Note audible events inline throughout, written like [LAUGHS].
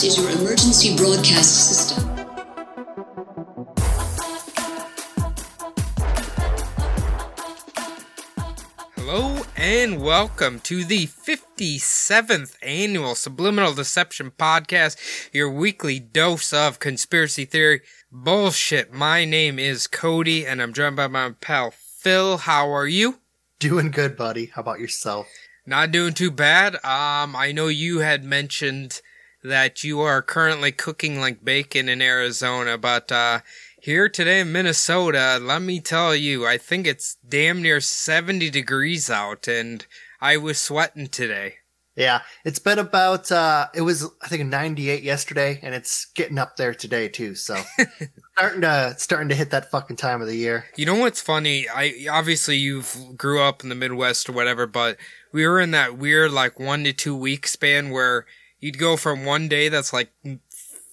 Test. This is your emergency broadcast system. Hello and welcome to the 57th annual Subliminal Deception Podcast, your weekly dose of conspiracy theory bullshit. My name is Cody and I'm joined by my pal Phil. How are you? Doing good, buddy. How about yourself? Not doing too bad. Um, I know you had mentioned that you are currently cooking like bacon in Arizona, but uh, here today in Minnesota, let me tell you, I think it's damn near 70 degrees out, and I was sweating today. Yeah, it's been about uh it was I think 98 yesterday and it's getting up there today too. So [LAUGHS] starting to starting to hit that fucking time of the year. You know what's funny? I obviously you've grew up in the Midwest or whatever, but we were in that weird like one to two week span where you'd go from one day that's like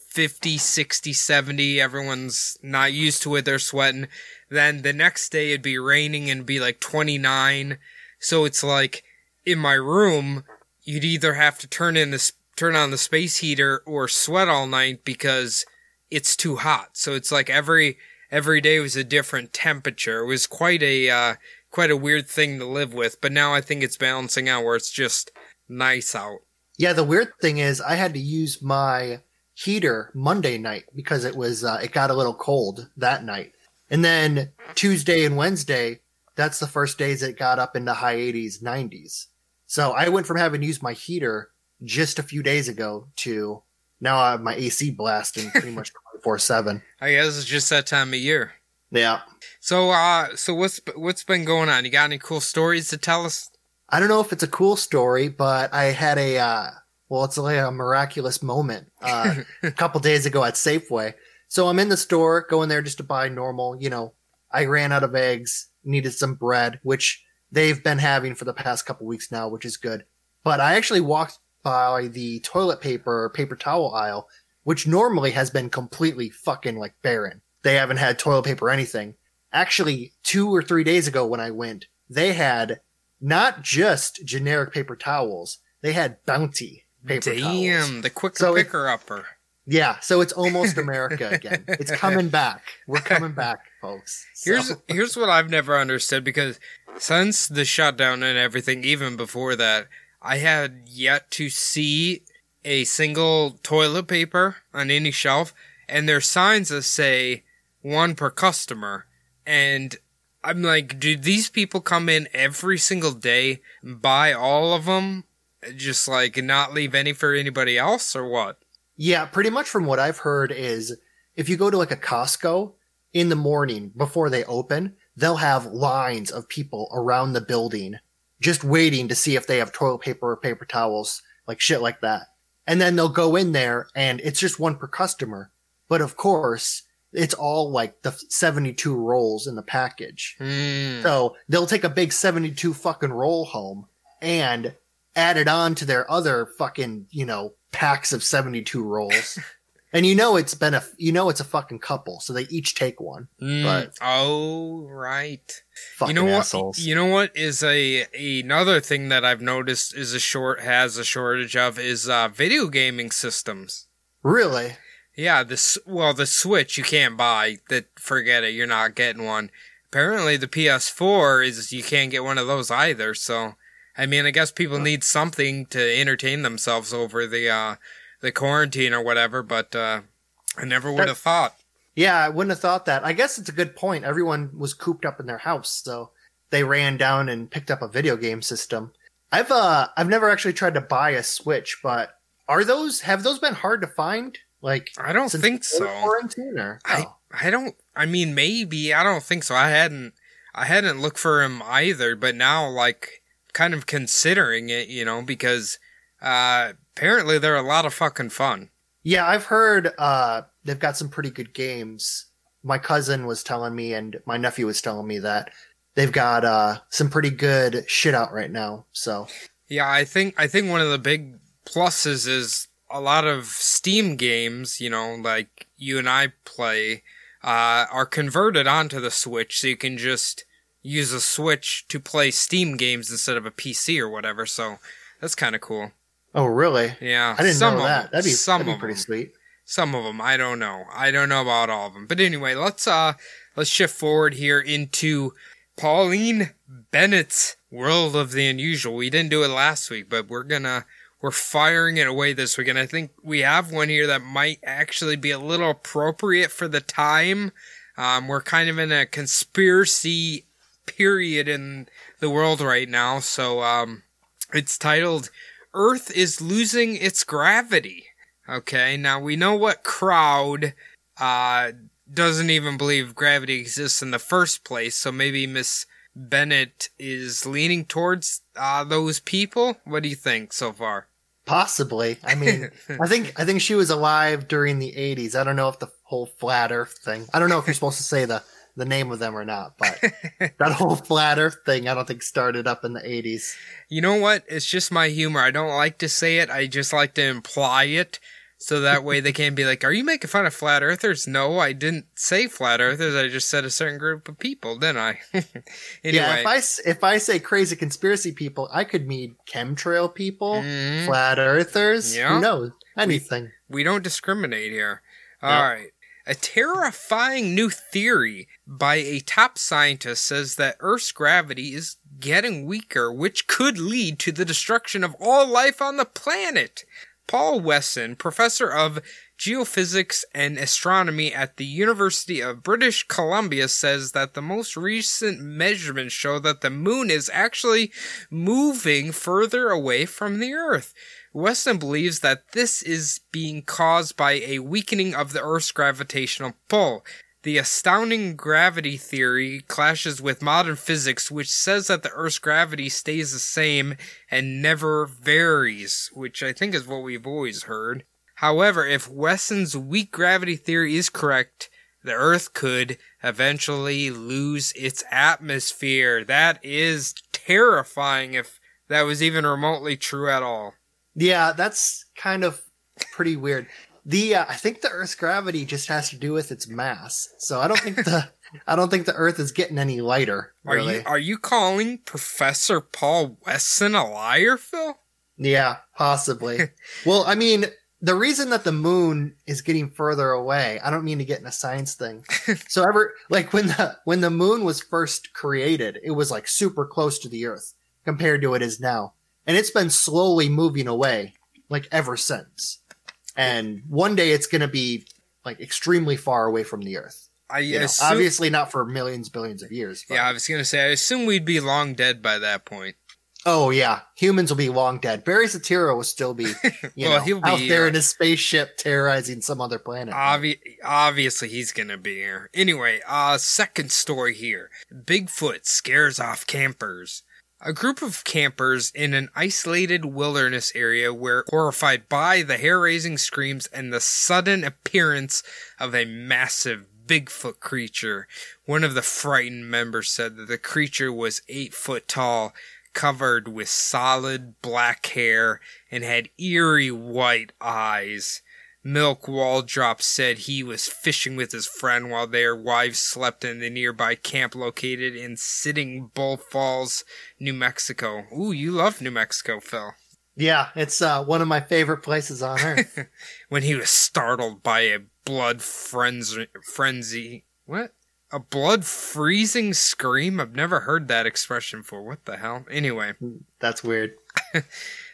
50, 60, 70, everyone's not used to it, they're sweating. Then the next day it'd be raining and be like 29. So it's like in my room, you'd either have to turn in the turn on the space heater or sweat all night because it's too hot. So it's like every every day was a different temperature. It was quite a uh, quite a weird thing to live with. But now I think it's balancing out where it's just nice out. Yeah, the weird thing is I had to use my heater Monday night because it was uh, it got a little cold that night. And then Tuesday and Wednesday, that's the first days it got up into high 80s, 90s. So I went from having to use my heater just a few days ago to now I have my AC blasting pretty much 24 7. I guess it's just that time of year. Yeah. So uh so what's what's been going on? You got any cool stories to tell us? I don't know if it's a cool story, but I had a, uh, well, it's like a miraculous moment uh, [LAUGHS] a couple days ago at Safeway. So I'm in the store, going there just to buy normal, you know, I ran out of eggs, needed some bread, which they've been having for the past couple weeks now, which is good. But I actually walked by the toilet paper or paper towel aisle, which normally has been completely fucking like barren. They haven't had toilet paper or anything. Actually, two or three days ago when I went, they had not just generic paper towels, they had bounty paper Damn, towels. the quicker So it- upper. Yeah, so it's almost [LAUGHS] America again. It's coming back. We're coming back, folks. So- Here's [LAUGHS] here's what I've never understood because since the shutdown and everything, even before that, I had yet to see a single toilet paper on any shelf, and there's signs that say one per customer, and I'm like, do these people come in every single day, and buy all of them, just like not leave any for anybody else, or what? Yeah, pretty much from what I've heard is if you go to like a Costco in the morning before they open, they'll have lines of people around the building just waiting to see if they have toilet paper or paper towels, like shit like that. And then they'll go in there and it's just one per customer. But of course, it's all like the 72 rolls in the package. Hmm. So they'll take a big 72 fucking roll home and add it on to their other fucking, you know, packs of 72 rolls. [LAUGHS] and you know it's been a, you know it's a fucking couple, so they each take one. Mm, But oh right. fucking you know assholes. what? You know what is a another thing that I've noticed is a short has a shortage of is uh, video gaming systems. really? Yeah, this well the Switch you can't buy. That forget it, you're not getting one. Apparently the PS4 is you can't get one of those either. So I mean, I guess people need something to entertain themselves over the uh the quarantine or whatever. But uh I never would have thought. Yeah, I wouldn't have thought that. I guess it's a good point. Everyone was cooped up in their house, so they ran down and picked up a video game system. I've uh I've never actually tried to buy a Switch, but are those have those been hard to find? Like I don't think so. Quarantine or I oh. I don't. I mean, maybe I don't think so. I hadn't. I hadn't looked for him either. But now, like, kind of considering it, you know, because uh apparently they're a lot of fucking fun. Yeah, I've heard uh, they've got some pretty good games. My cousin was telling me, and my nephew was telling me that they've got uh, some pretty good shit out right now. So Yeah, I think I think one of the big pluses is a lot of Steam games, you know, like you and I play, uh, are converted onto the Switch, so you can just use a Switch to play Steam games instead of a PC or whatever. So that's kind of cool. Oh, really? Yeah, I didn't some know of that. them- That'd be, some that'd be pretty them. sweet. Some of them, I don't know. I don't know about all of them. But anyway, let's uh let's shift forward here into Pauline Bennett's World of the Unusual. We didn't do it last week, but we're gonna we're firing it away this week, and I think we have one here that might actually be a little appropriate for the time. Um, we're kind of in a conspiracy period in the world right now, so um, it's titled "Earth is Losing Its Gravity." Okay, now we know what crowd uh, doesn't even believe gravity exists in the first place, so maybe Miss Bennett is leaning towards uh, those people. What do you think so far? Possibly. I mean, [LAUGHS] I think I think she was alive during the '80s. I don't know if the whole flat Earth thing. I don't know if you're supposed to say the the name of them or not, but [LAUGHS] that whole flat Earth thing, I don't think started up in the '80s. You know what? It's just my humor. I don't like to say it. I just like to imply it. So that way they can't be like, are you making fun of flat earthers? No, I didn't say flat earthers. I just said a certain group of people, didn't I? [LAUGHS] anyway. Yeah, if I if I say crazy conspiracy people, I could mean chemtrail people, Mhm. flat earthers. Yeah. Who knows? Anything. We don't discriminate here. No. All right. A terrifying new theory by a top scientist says that Earth's gravity is getting weaker, which could lead to the destruction of all life on the planet. Paul Wesson, professor of geophysics and astronomy at the University of British Columbia, says that the most recent measurements show that the moon is actually moving further away from the Earth. Wesson believes that this is being caused by a weakening of the Earth's gravitational pull. The astounding gravity theory clashes with modern physics, which says that the Earth's gravity stays the same and never varies, which I think is what we've always heard. However, if Wesson's weak gravity theory is correct, the Earth could eventually lose its atmosphere. That is terrifying if that was even remotely true at all. Yeah, that's kind of pretty weird. The uh, I think the Earth's gravity just has to do with its mass. So I don't think the [LAUGHS] I don't think the Earth is getting any lighter. Are you are you calling Professor Paul Wesson a liar, Phil? Yeah, possibly. well, I mean, the reason that the moon is getting further away, I don't mean to get in a science thing. [LAUGHS] so ever like when the when the moon was first created, it was like super close to the earth compared to it is now. And it's been slowly moving away like ever since. And one day it's going to be like extremely far away from the earth. I You know, assume, obviously not for millions billions of years. but- yeah, I was gonna say I assume we'd be long dead by that point. Oh yeah, humans will be long dead. Barry Soetoro will still be, [LAUGHS] you Well, know, he'll be out there here. in his spaceship terrorizing some other planet. Obvi- obviously, he's gonna be here. Anyway, uh, second story here. Bigfoot scares off campers. A group of campers in an isolated wilderness area were horrified by the hair-raising screams and the sudden appearance of a massive Bigfoot creature. One of the frightened members said that the creature was eight foot tall, covered with solid black hair, and had eerie white eyes. Milk Waldrop said he was fishing with his friend while their wives slept in the nearby camp located in Sitting Bull Falls, New Mexico. Ooh, you love New Mexico, Phil. yeah, it's uh, one of my favorite places on earth. [LAUGHS] When he was startled by a blood frenzy. frenzy. What? A blood freezing scream? I've never heard that expression before. What the hell? Anyway. That's weird. [LAUGHS]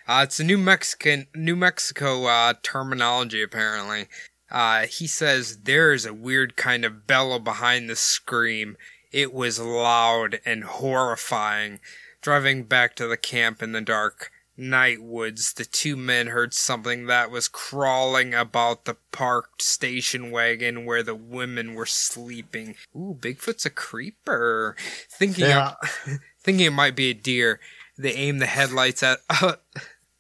Uh, it's a New Mexican, New Mexico uh, terminology, apparently. Uh, he says there's a weird kind of bellow behind the scream. It was loud and horrifying. Driving back to the camp in the dark night woods, the two men heard something that was crawling about the parked station wagon where the women were sleeping. Ooh, Bigfoot's a creeper. Thinking Yeah. of, [LAUGHS] thinking it might be a deer, they aim the headlights at [LAUGHS]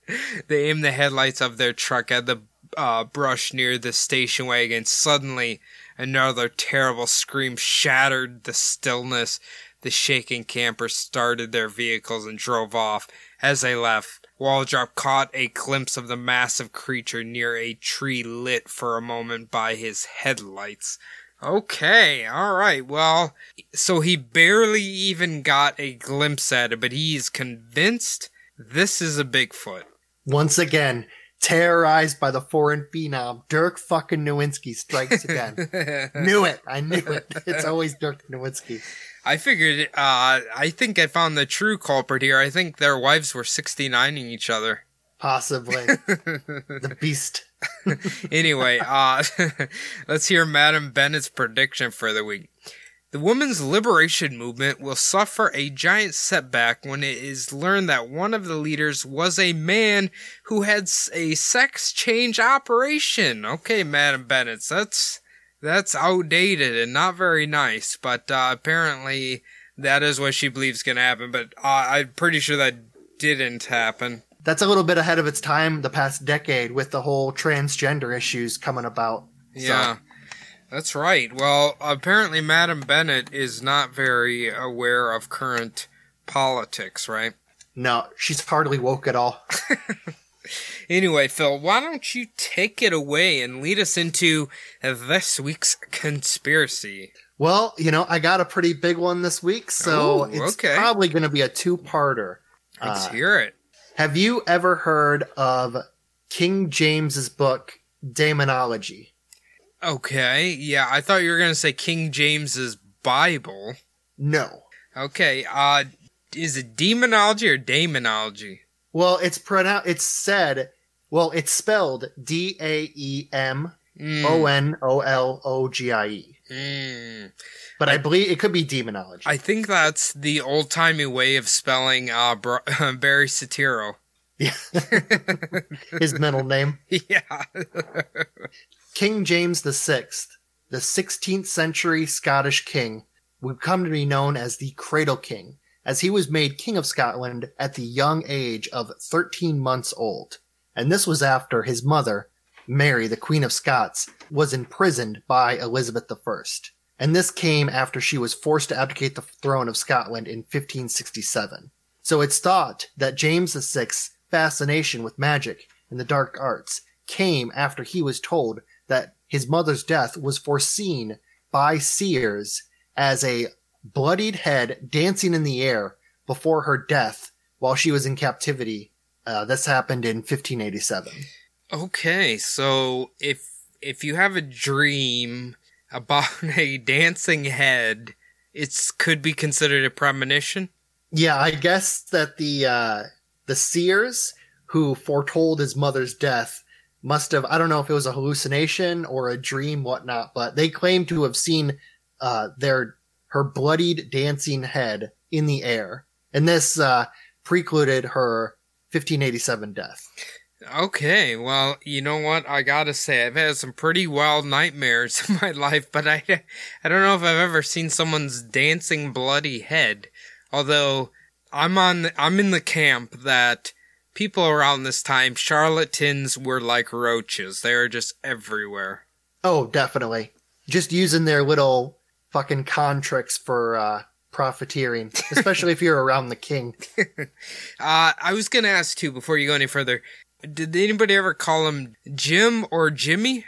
[LAUGHS] they aim the headlights of their truck at the uh, brush near the station wagon. Suddenly, another terrible scream shattered the stillness. The shaking campers started their vehicles and drove off. As they left, Waldrop caught a glimpse of the massive creature near a tree lit for a moment by his headlights. Okay, alright, well, so he barely even got a glimpse at it, but he's convinced this is a Bigfoot. Once again, terrorized by the foreign phenom, Dirk fucking Nowinski strikes again. [LAUGHS] knew it. I knew it. It's always Dirk Nowinski. I figured, uh, I think I found the true culprit here. I think their wives were 69ing each other. Possibly. the [LAUGHS] beast. anyway, uh, [LAUGHS] let's hear Madam Bennett's prediction for the week. The women's liberation movement will suffer a giant setback when it is learned that one of the leaders was a man who had a sex change operation. Okay, Madam Bennett, that's that's outdated and not very nice, but uh, apparently that is what she believes going to happen. But uh, I'm pretty sure that didn't happen. That's a little bit ahead of its time the past decade with the whole transgender issues coming about. Yeah. So. That's right. Well, apparently Madam Bennett is not very aware of current politics, right? No, she's hardly woke at all. [LAUGHS] Anyway, Phil, why don't you take it away and lead us into this week's conspiracy? Well, you know, I got a pretty big one this week, so Ooh, it's okay. probably going to be a two-parter. Let's Uh, hear it. Have you ever heard of King James's book Daemonology? Okay, yeah, I thought you were gonna say King James's Bible. No. Okay, uh, is it demonology or daemonology? Well, it's pronounced. It's said. Well, it's spelled D A E M O N O L O G I E. Mm. But I, believe it could be demonology. I think that's the old timey way of spelling uh, Br- [LAUGHS] Barry Soetoro. Yeah. [LAUGHS] His middle name. [LAUGHS] yeah. King James VI, the 16th century Scottish king, would come to be known as the Cradle King, as he was made King of Scotland at the young age of 13 months old. And this was after his mother, Mary, the Queen of Scots, was imprisoned by Elizabeth I. And this came after she was forced to abdicate the throne of Scotland in 1567. So it's thought that James VI's fascination with magic and the dark arts came after he was told that his mother's death was foreseen by seers as a bloodied head dancing in the air before her death while she was in captivity. Uh, this happened in 1587. Okay, so if if you have a dream about [LAUGHS] a dancing head, it's could be considered a premonition. Yeah, I guess that the uh, the seers who foretold his mother's death must have I don't know if it was a hallucination or a dream, whatnot, but they claim to have seen uh, their her bloodied dancing head in the air, and this uh, precluded her 1587 death. Okay, well, you know what? I gotta say, I've had some pretty wild nightmares [LAUGHS] in my life, but I, I don't know if I've ever seen someone's dancing bloody head. Although I'm on, I'm in the camp that people around this time, charlatans were like roaches. They were just everywhere. Oh, definitely. Just using their little fucking con tricks for uh, profiteering, [LAUGHS] especially if you're around the king. [LAUGHS] Uh, I was gonna ask too before you go any further. Did anybody ever call him Jim or Jimmy?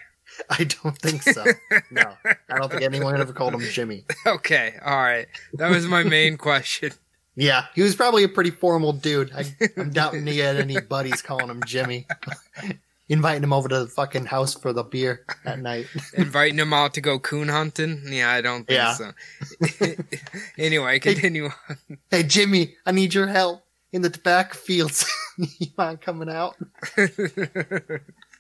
I don't think so. No, I don't think anyone ever called him Jimmy. [LAUGHS] Okay, all right. That was my main question. Yeah, he was probably a pretty formal dude. I, I'm [LAUGHS] doubting he had any buddies calling him Jimmy. [LAUGHS] Inviting him over to the fucking house for the beer at night. [LAUGHS] Inviting him out to go coon hunting? Yeah, I don't think Yeah. so. anyway, continue on. Hey, Jimmy, I need your help in the tobacco fields. you mind coming out?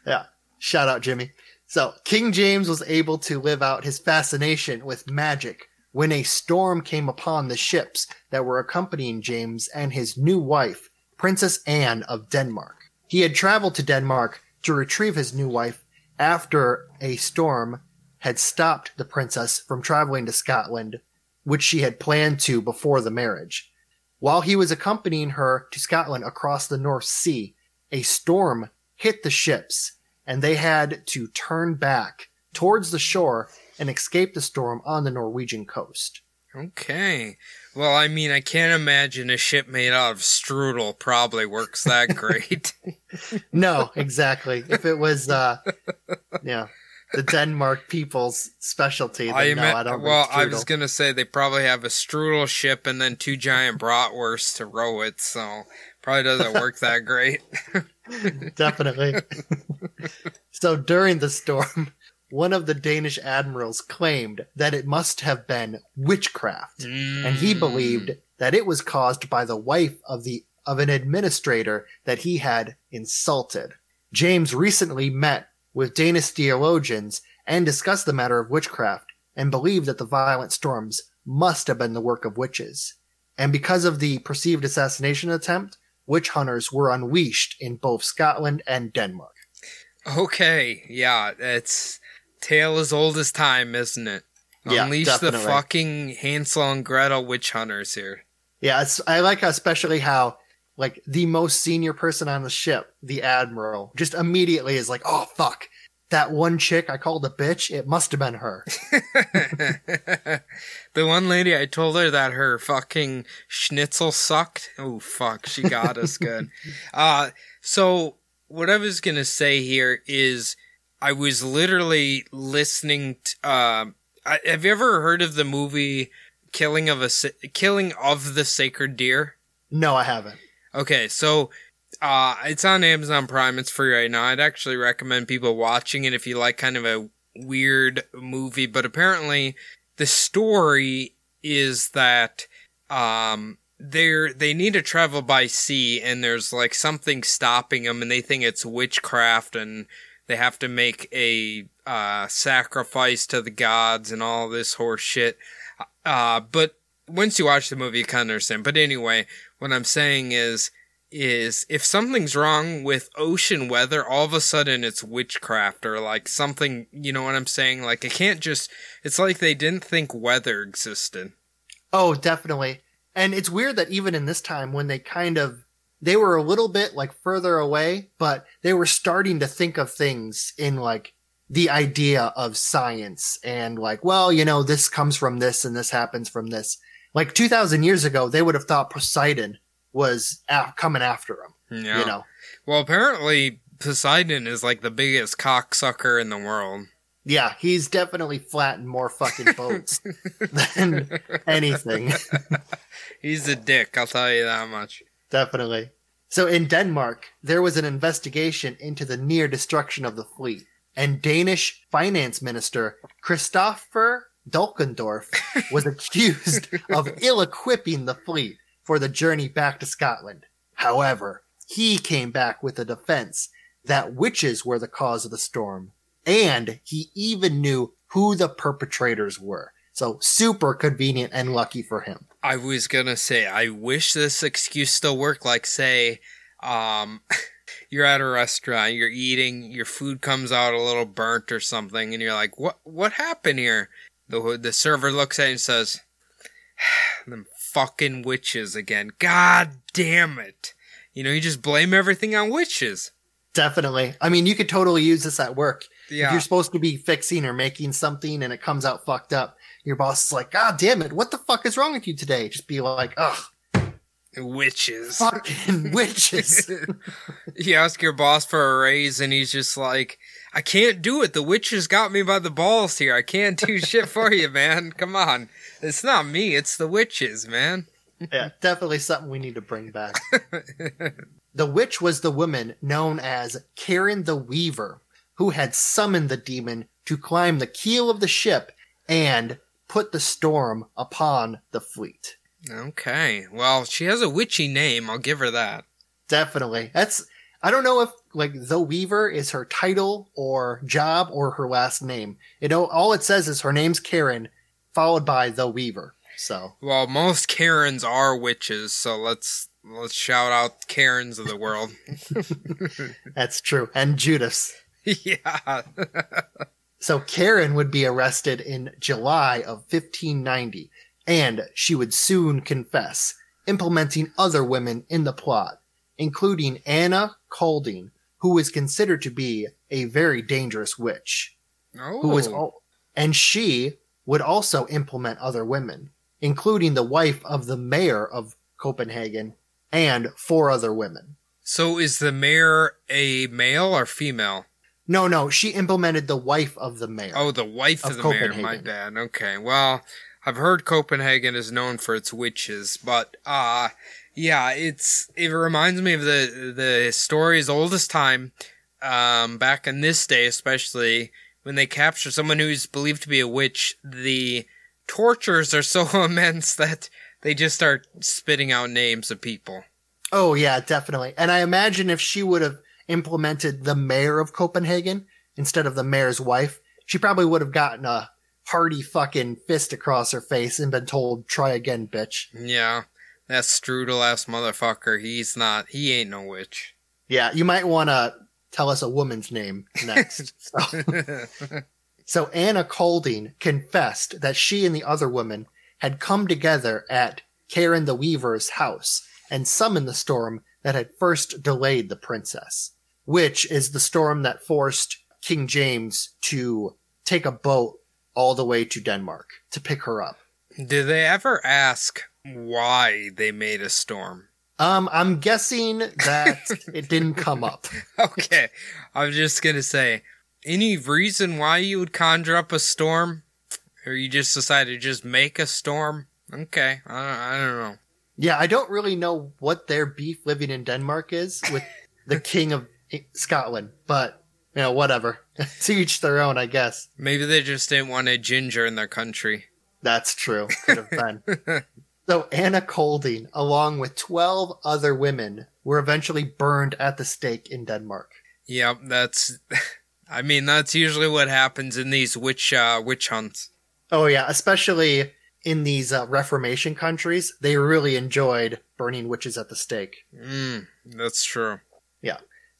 yeah, shout out, Jimmy. So, King James was able to live out his fascination with magic when a storm came upon the ships that were accompanying James and his new wife, Princess Anne of Denmark. He had traveled to Denmark to retrieve his new wife after a storm had stopped the princess from traveling to Scotland, which she had planned to before the marriage. While he was accompanying her to Scotland across the North Sea, a storm hit the ships, and they had to turn back towards the shore and escape the storm on the Norwegian coast. Okay. Well, I mean, I can't imagine a ship made out of strudel probably works that [LAUGHS] great. No, exactly. if it was, uh, yeah, the Denmark people's specialty, then I no, meant, I don't. well, I was gonna say they probably have a strudel ship and then two giant bratwursts to row it, so probably doesn't work that great. [LAUGHS] Definitely. [LAUGHS] so during the storm, one of the Danish admirals claimed that it must have been witchcraft, and he Mm. believed that it was caused by the wife of the of an administrator that he had insulted. James recently met with Danish theologians and discussed the matter of witchcraft and believed that the violent storms must have been the work of witches. And because of the perceived assassination attempt, witch hunters were unleashed in both Scotland and Denmark. Okay, yeah, it's tale as old as time, isn't it? Yeah, Unleash definitely. the fucking Hansel and Gretel witch hunters here. Yeah, it's, I like especially how like the most senior person on the ship, the admiral, just immediately is like, "Oh fuck, that one chick I called a bitch. It must have been her." [LAUGHS] the one lady I told her that her fucking schnitzel sucked. Oh fuck, she got us good. [LAUGHS] Uh so what I was gonna say here is I was literally listening to, uh, I, have you ever heard of the movie Killing of a Killing of the Sacred Deer? no, I haven't. Okay, so uh it's on Amazon Prime. It's free right now. I'd actually recommend people watching it if you like kind of a weird movie, but apparently the story is that um they're they need to travel by sea and there's like something stopping them and they think it's witchcraft and they have to make a uh sacrifice to the gods and all this horse shit. Uh but once you watch the movie you kind of understand. But anyway, what I'm saying is is if something's wrong with ocean weather, all of a sudden it's witchcraft or like something, you know what I'm saying? Like it can't just it's like they didn't think weather existed. Oh, definitely. And it's weird that even in this time when they kind of they were a little bit like further away, but they were starting to think of things in like the idea of science and like, well, you know, this comes from this and this happens from this. Like 2000 years ago, they would have thought Poseidon was a- coming after them, Yeah. you know. Well, apparently Poseidon is like the biggest cocksucker in the world. Yeah, he's definitely flattened more fucking boats [LAUGHS] than anything. [LAUGHS] He's a dick, I'll tell you that much. Definitely. So in Denmark, there was an investigation into the near destruction of the fleet, and Danish finance minister Christopher Dolkendorf was [LAUGHS] accused of ill-equipping the fleet for the journey back to Scotland. However, he came back with a defense that witches were the cause of the storm, and he even knew who the perpetrators were. So super convenient and lucky for him. I was gonna say, I wish this excuse still worked. Like, say, um, [LAUGHS] you're at a restaurant, you're eating, your food comes out a little burnt or something, and you're like, "What? What happened here?" The the server looks at you and says, [SIGHS] "Them fucking witches again! God damn it!" You know, you just blame everything on witches. Definitely. I mean, you could totally use this at work. Yeah. If you're supposed to be fixing or making something and it comes out fucked up, your boss is like, God damn it, what the fuck is wrong with you today? Just be like, ugh, witches. fucking [LAUGHS] witches. [LAUGHS] you ask your boss for a raise and he's just like i can't do it the witches got me by the balls here i can't do shit for you man come on it's not me it's the witches man yeah, [LAUGHS] definitely something we need to bring back. the witch was the woman known as Karen the Weaver, who had summoned the demon to climb the keel of the ship and put the storm upon the fleet. okay well she has a witchy name i'll give her that Definitely. That's I don't know if like the Weaver is her title or job or her last name. Know, all it says is her name's Karen, followed by the Weaver. So well most karens are witches so let's let's shout out karens of the world [LAUGHS] that's true. And Judas. [LAUGHS] yeah [LAUGHS] So Karen would be arrested in July of 1590, and she would soon confess, implementing other women in the plot, including Anna Colding, who was considered to be a very dangerous witch Oh, who was oh. al- and she would also implement other women, including the wife of the mayor of Copenhagen and four other women. so is the mayor a male or female? No, no, she implemented the wife of the mayor. Oh, the wife of, Of the mayor. My Copenhagen. bad. Okay. Well, I've heard Copenhagen is known for its witches, but uh yeah, it's it reminds me of the the story oldest time. Um, back in this day, especially when they capture someone who's believed to be a witch, the tortures are so [LAUGHS] immense that they just start spitting out names of people. Oh yeah, definitely. And I imagine if she would have implemented the mayor of Copenhagen instead of the mayor's wife, she probably would have gotten a hearty fucking fist across her face and been told, "Try again, bitch." Yeah, that strudel ass motherfucker. He's not. He ain't no witch. Yeah, you might want to tell us a woman's name next. [LAUGHS] so, so Anna Colding confessed that she and the other woman had come together at Karen the Weaver's house and summoned the storm that had first delayed the princess, which is the storm that forced King James to take a boat all the way to Denmark to pick her up. Did they ever ask why they made a storm? Um, I'm guessing that [LAUGHS] it didn't come up. Okay, I was just gonna say, any reason why you would conjure up a storm, or you just decided to just make a storm? Okay, I, I don't know. Yeah, I don't really know what their beef living in Denmark is with the [LAUGHS] king of Scotland, but you know, whatever. [LAUGHS] to each their own, I guess. Maybe they just didn't want a ginger in their country. That's true. Could have been. [LAUGHS] so Anna Colding, along with twelve other women, were eventually burned at the stake in Denmark. Yep, that's. [LAUGHS] I mean, that's usually what happens in these witch uh, witch hunts. Oh yeah, especially in these uh, Reformation countries, they really enjoyed burning witches at the stake. Mm, that's true.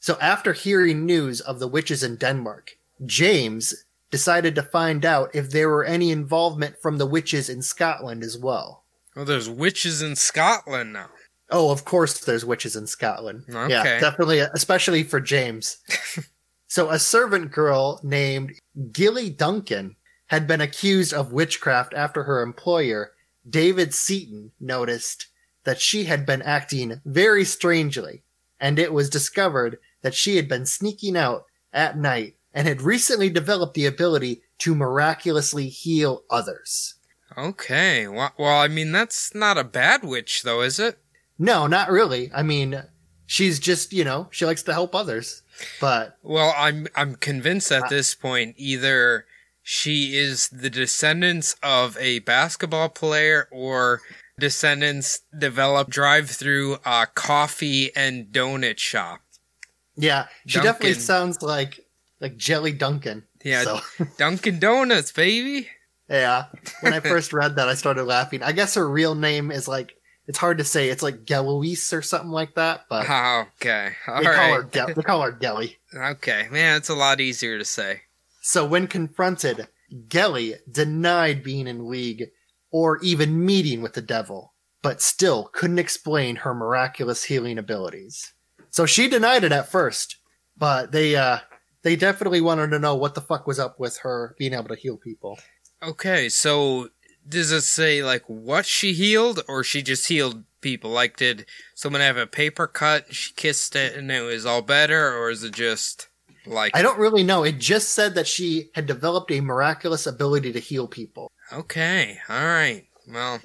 So after hearing news of the witches in Denmark, James decided to find out if there were any involvement from the witches in Scotland as well. Well, there's witches in Scotland now. Oh, of course there's witches in Scotland. Okay. Yeah, definitely, especially for James. [LAUGHS] so a servant girl named Gilly Duncan had been accused of witchcraft after her employer, David Seaton, noticed that she had been acting very strangely, and it was discovered that she had been sneaking out at night and had recently developed the ability to miraculously heal others. Okay. Well, well, I mean, that's not a bad witch, though, is it? No, not really. I mean, she's just, you know, she likes to help others. But Well, I'm I'm convinced at this point either she is the descendants of a basketball player or descendants develop drive-through uh, coffee and donut shop. Yeah, she definitely sounds like like Jelly Duncan. Yeah, So, [LAUGHS] Dunkin' Donuts, baby. yeah. When I [LAUGHS] first read that, I started laughing. I guess her real name is like it's hard to say. It's like Geloise or something like that. But Oh, okay. All they call her right. They call her Gelly. [LAUGHS] Okay. Man, it's a lot easier to say. So when confronted, Gelly denied being in league or even meeting with the devil, but still couldn't explain her miraculous healing abilities. So she denied it at first, but they uh they definitely wanted to know what the fuck was up with her being able to heal people. Okay, so does it say like what she healed or she just healed people? Like did someone have a paper cut, she kissed it and it was all better or is it just like I don't really know. It just said that she had developed a miraculous ability to heal people. Okay, alright. Well,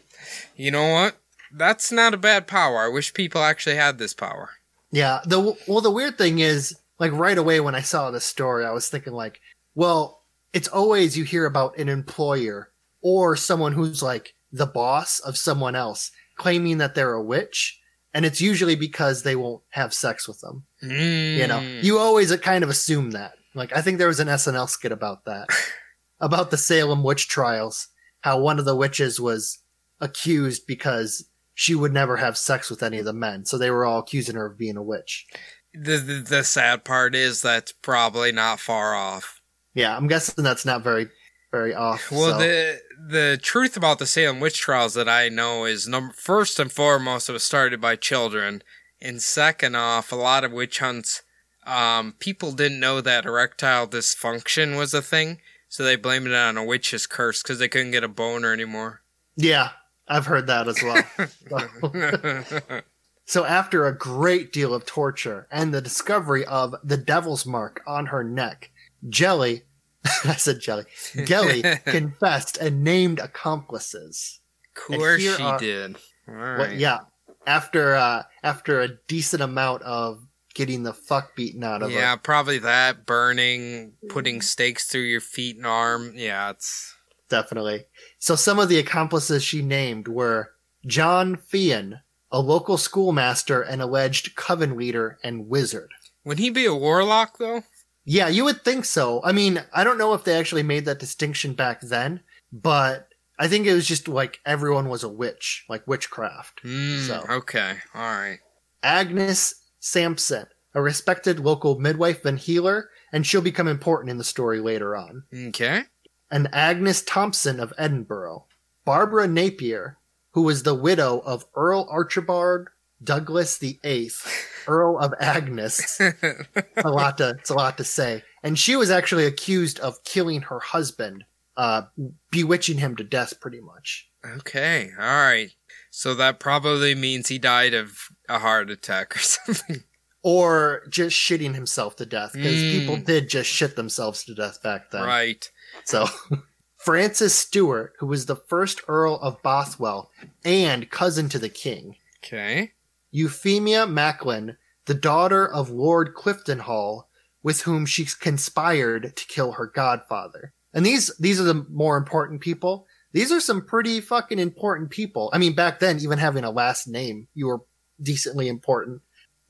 you know what? That's not a bad power. I wish people actually had this power. Yeah. The well, the weird thing is, like right away when I saw this story, I was thinking like, well, it's always you hear about an employer or someone who's like the boss of someone else claiming that they're a witch, and it's usually because they won't have sex with them. Mm. You know, you always kind of assume that. Like I think there was an SNL skit about that, [LAUGHS] about the Salem witch trials, how one of the witches was accused because she would never have sex with any of the men, so they were all accusing her of being a witch. the, the the sad part is that's probably not far off. Yeah, I'm guessing that's not very, very off. Well, so- the the truth about the Salem witch trials that I know is number first and foremost, it was started by children, and second off, a lot of witch hunts um, people didn't know that erectile dysfunction was a thing, so they blamed it on a witch's curse because they couldn't get a boner anymore. Yeah, I've heard that as well. [LAUGHS] [LAUGHS] so, after a great deal of torture and the discovery of the devil's mark on her neck, Jelly, [LAUGHS] I said Jelly, Gelly confessed and named accomplices. Of course she are- did. Right. yeah, after uh, after a decent amount of getting the fuck beaten out of Yeah, her. Yeah, probably that. Burning, putting stakes through your feet and arm. Yeah, it's. Definitely. So some of the accomplices she named were John Fian, a local schoolmaster and alleged coven leader and wizard. Would he be a warlock, though? Yeah, you would think so. I mean, I don't know if they actually made that distinction back then, but I think it was just like everyone was a witch, like witchcraft. Mm, So. Okay, alright. Agnes Sampson, a respected local midwife and healer, and she'll become important in the story later on. Okay. And Agnes Thompson of Edinburgh. Barbara Napier, who was the widow of Earl Archibald Douglas the Eighth, Earl of Agnes. a lot to it's a lot to say. And she was actually accused of killing her husband, uh, bewitching him to death, pretty much. Okay, alright. So that probably means he died of a heart attack or [LAUGHS] something. Or just shitting himself to death, because Mm. people did just shit themselves to death back then. Right. So, [LAUGHS] Francis Stewart, who was the first Earl of Bothwell and cousin to the king. Okay. Euphemia Macklin, the daughter of Lord Cliftonhall, with whom she conspired to kill her godfather. And these these are the more important people. These are some pretty fucking important people. I mean, back then, even having a last name, you were decently important.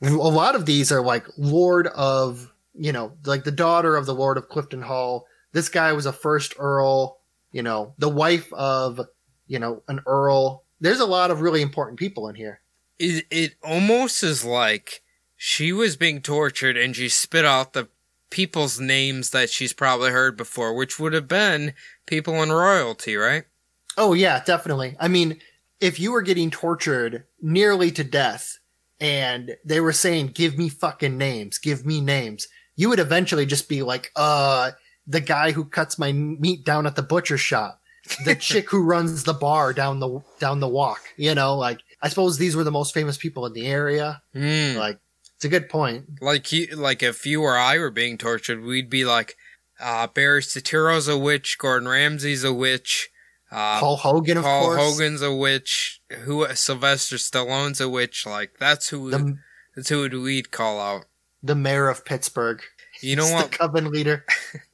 A lot of these are like Lord of, you know, like the daughter of the Lord of Clifton Hall. This guy was a first Earl, you know, the wife of, you know, an Earl. There's a lot of really important people in here. It, it almost is like she was being tortured and she spit out the people's names that she's probably heard before, which would have been people in royalty, right? Oh yeah, definitely. I mean, if you were getting tortured nearly to death and they were saying, give me fucking names, give me names, you would eventually just be like, uh, the guy who cuts my meat down at the butcher shop, the [LAUGHS] chick who runs the bar down the, down the walk, you know, like, I suppose these were the most famous people in the area. Hmm. Like, it's a good point. Like you, like if you or I were being tortured, we'd be like, uh, Barry Soetoro's a witch, Gordon Ramsay's a witch, uh, Paul Hogan, of Paul course. Hogan's a witch, who Sylvester Stallone's a witch. Like that's who The, that's who we'd call out. the mayor of Pittsburgh. You know He's what? The coven leader. [LAUGHS]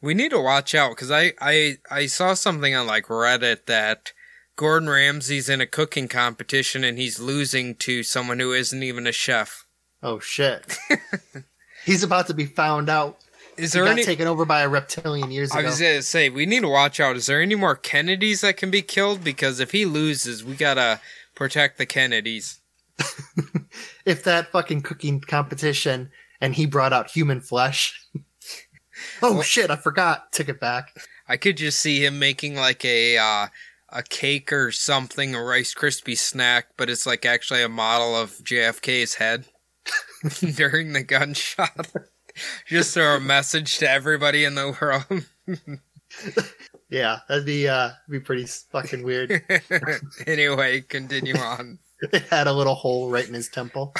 We need to watch out because I, I I saw something on like Reddit that Gordon Ramsay's in a cooking competition and he's losing to someone who isn't even a chef. Oh shit. [LAUGHS] He's about to be found out. Is He there got any? taken over by a reptilian years ago? I was gonna say we need to watch out. Is there any more Kennedys that can be killed? Because if he loses, we gotta protect the Kennedys. [LAUGHS] if that fucking cooking competition and he brought out human flesh. [LAUGHS] [LAUGHS] oh shit, I forgot. Took it back. I could just see him making like a uh, a cake or something, a Rice Krispie snack, but it's like actually a model of JFK's head [LAUGHS] during the gunshot. [LAUGHS] just throw a message to everybody in the world. Yeah, that'd be uh be pretty fucking weird. anyway, continue on. it had a little hole right in his temple.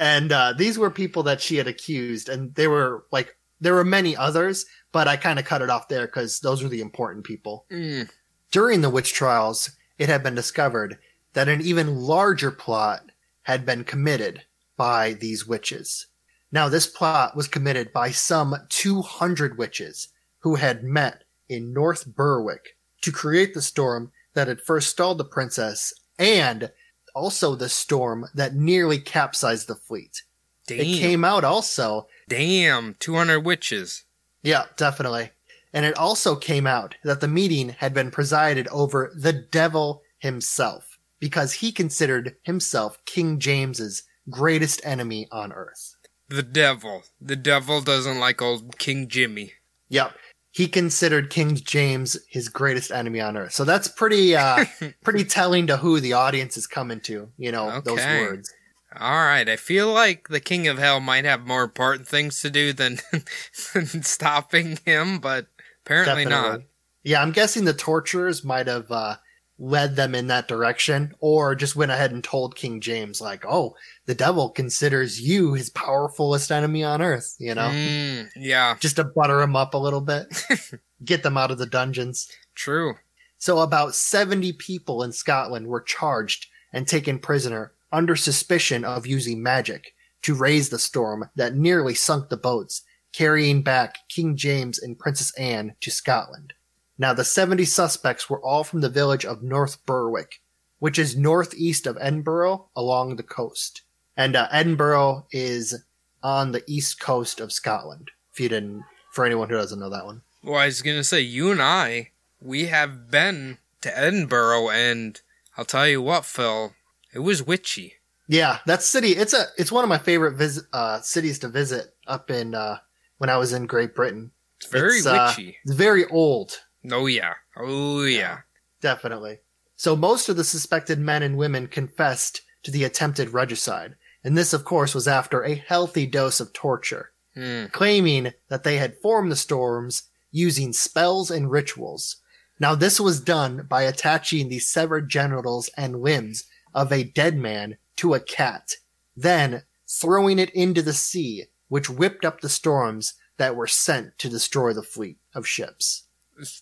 and uh these were people that she had accused and they were like there were many others, but I kind of cut it off there cuz those were the important people. Mm, During the witch trials, it had been discovered that an even larger plot had been committed by these witches. Now, this plot was committed by some 200 witches who had met in North Berwick to create the storm that had first stalled the princess and also the storm that nearly capsized the fleet. damn, It came out also damn, two hundred witches. Yeah, definitely. And it also came out that the meeting had been presided over the devil himself because he considered himself King James's greatest enemy on earth. The devil. The devil doesn't like old King Jimmy. Yep. He considered King James his greatest enemy on earth. So that's pretty uh [LAUGHS] pretty telling to who the audience is coming to, you know, those words. All right, I feel like the King of Hell might have more important things to do than, [LAUGHS] than stopping him, but apparently not. Yeah, I'm guessing the torturers might have uh, led them in that direction, or just went ahead and told King James, like, "Oh, the devil considers you his powerfulest enemy on earth." You know, Mm, yeah, just to butter him up a little bit, [LAUGHS] get them out of the dungeons. true. So about 70 people in Scotland were charged and taken prisoner under suspicion of using magic to raise the storm that nearly sunk the boats, carrying back King James and Princess Anne to Scotland. Now the 70 suspects were all from the village of North Berwick, which is northeast of Edinburgh along the coast. And uh, Edinburgh is on the east coast of Scotland. If you didn't, for anyone who doesn't know that one. Well, I was gonna say you and I, we have been to Edinburgh, and I'll tell you what, Phil, it was witchy. Yeah, that city. It's a. It's one of my favorite vis- uh, cities to visit. Up in uh, when I was in Great Britain. It's very It's, uh, witchy. It's very old, Oh yeah, oh yeah. definitely. So most of the suspected men and women confessed to the attempted regicide, and this, of course, was after a healthy dose of torture, Hmm. claiming that they had formed the storms using spells and rituals. Now, this was done by attaching the severed genitals and limbs of a dead man to a cat, then throwing it into the sea, which whipped up the storms that were sent to destroy the fleet of ships.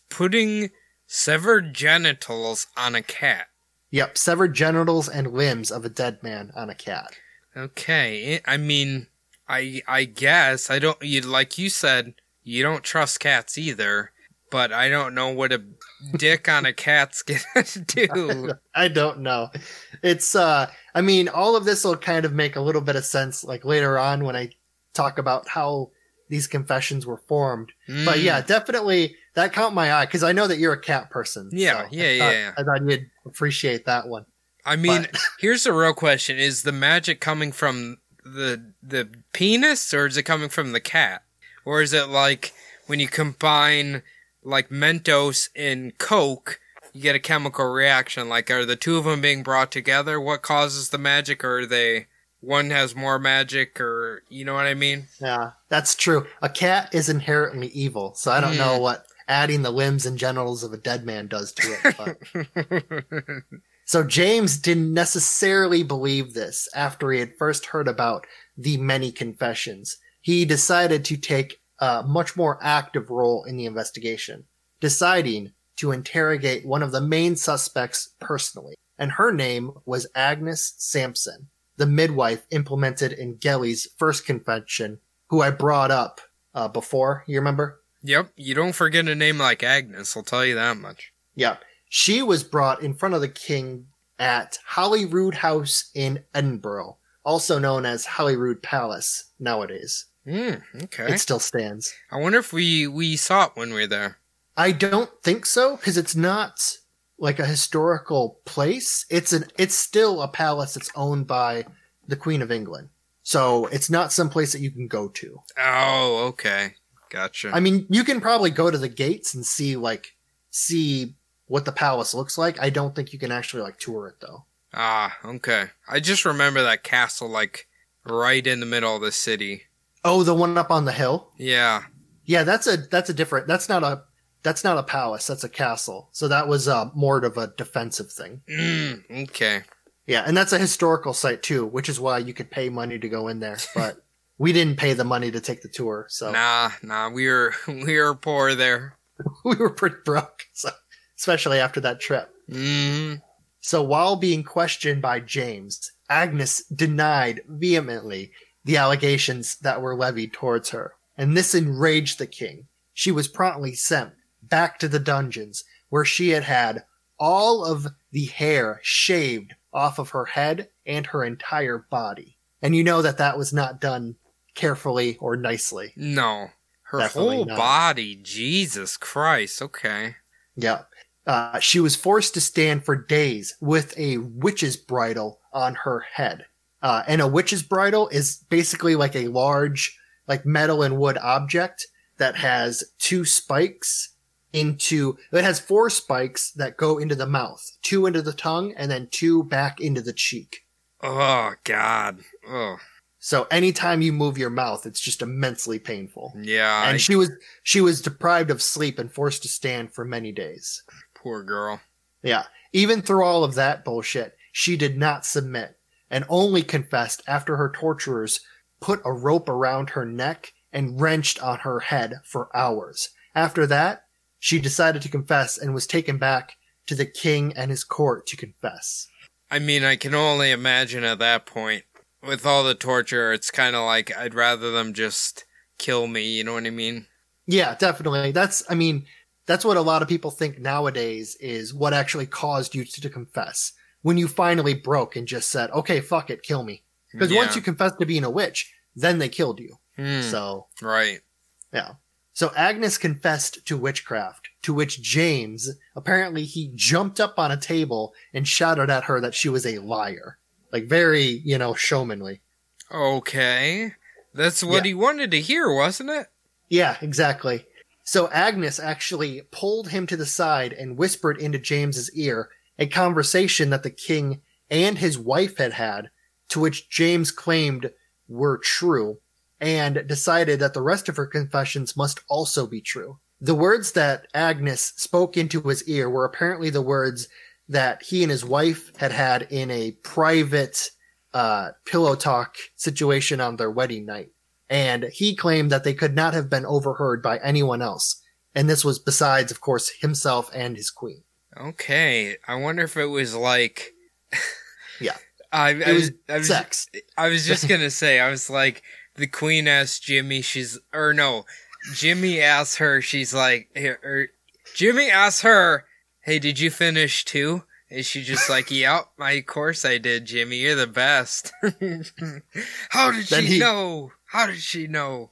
Putting severed genitals on a cat. Yep, severed genitals and limbs of a dead man on a cat. Okay, eh, I mean, I I guess I don't. You like you said, you don't trust cats either. But I don't know what a dick on a cat's [LAUGHS] gonna do. [LAUGHS] I don't know. It's uh I mean all of this will kind of make a little bit of sense like later on when I talk about how these confessions were formed. But Mm. yeah, definitely that caught my eye because I know that you're a cat person. Yeah, so yeah, I yeah, thought- yeah. I thought you'd appreciate that one. I mean, But- [LAUGHS] here's the real question: Is the magic coming from the the penis, or is it coming from the cat, or is it like when you combine like Mentos and Coke, you get a chemical reaction? Like, are the two of them being brought together? What causes the magic, or are they one has more magic, or you know what I mean? Yeah, that's true. A cat is inherently evil, so I don't know Hmm. what adding the limbs and genitals of a dead man does to it. [LAUGHS] So James didn't necessarily believe this after he had first heard about the many confessions. He decided to take a much more active role in the investigation, deciding to interrogate one of the main suspects personally. And her name was Agnes Sampson, the midwife implemented in Gelly's first confession, who I brought up uh, before. You remember? Yep, you don't forget a name like Agnes. I'll tell you that much. Yeah. She was brought in front of the king at Holyrood House in Edinburgh, also known as Holyrood Palace nowadays. Hmm. Okay. It still stands. I wonder if we we saw it when we were there. I don't think so because it's not like a historical place. It's an it's still a palace that's owned by the Queen of England. So it's not some place that you can go to. Oh, okay. Gotcha. I mean, you can probably go to the gates and see like see what the palace looks like. I don't think you can actually like tour it though. ah, okay. I just remember that castle like right in the middle of the city. Oh, the one up on the hill? Yeah. Yeah, that's a that's a different. That's not a that's not a palace. That's a castle. So that was uh, more of a defensive thing. Mm, okay. Yeah, and that's a historical site too, which is why you could pay money to go in there. But we didn't pay the money to take the tour, so Nah, nah. We were [LAUGHS] we were poor there. [LAUGHS] we were pretty broke. So especially after that trip. Mm. So while being questioned by James, Agnes denied vehemently the allegations that were levied towards her, and this enraged the king. She was promptly sent back to the dungeons where she had had all of the hair shaved off of her head and her entire body. And you know that that was not done carefully or nicely. No. Her Definitely whole not. body. Jesus Christ. Okay. Yeah. Uh, she was forced to stand for days with a witch's bridle on her head. Uh, and a witch's bridle is basically like a large, like metal and wood object that has two spikes into, it has four spikes that go into the mouth, two into the tongue, and then two back into the cheek. Oh God. Oh So anytime you move your mouth, it's just immensely painful. yeah. And I- she was she was deprived of sleep and forced to stand for many days. poor girl. Yeah. Even through all of that bullshit, she did not submit and only confessed after her torturers put a rope around her neck and wrenched on her head for hours. After that, she decided to confess and was taken back to the king and his court to confess. I mean, I can only imagine at that point, with all the torture, it's kind of like I'd rather them just kill me. You know what I mean? Yeah, definitely. That's, I mean, that's what a lot of people think nowadays is what actually caused you to, to confess. When you finally broke and just said, okay, fuck it, kill me. Because once you confessed to being a witch, then they killed you. Hmm, So, right. yeah. So Agnes confessed to witchcraft, to which James, apparently he jumped up on a table and shouted at her that she was a liar. Like very, you know, showmanly. Okay. That's what Yeah. he wanted to hear, wasn't it? Yeah, exactly. So Agnes actually pulled him to the side and whispered into James's ear a conversation that the king and his wife had had, to which James claimed were true, and decided that the rest of her confessions must also be true. The words that Agnes spoke into his ear were apparently the words that he and his wife had had in a private uh, pillow talk situation on their wedding night and he claimed that they could not have been overheard by anyone else. And this was besides, of course, himself and his queen. Okay. I wonder if it was like. [LAUGHS] Yeah. I, I was. I was, sex. I was just [LAUGHS] gonna say. I was like, the queen asked Jimmy. She's or no, Jimmy asked her. She's like, here, or, Jimmy asked her, "Hey, did you finish too?" And she just like, [LAUGHS] "Yep, my course I did, Jimmy. You're the best." How did Then she he- know? How did she know?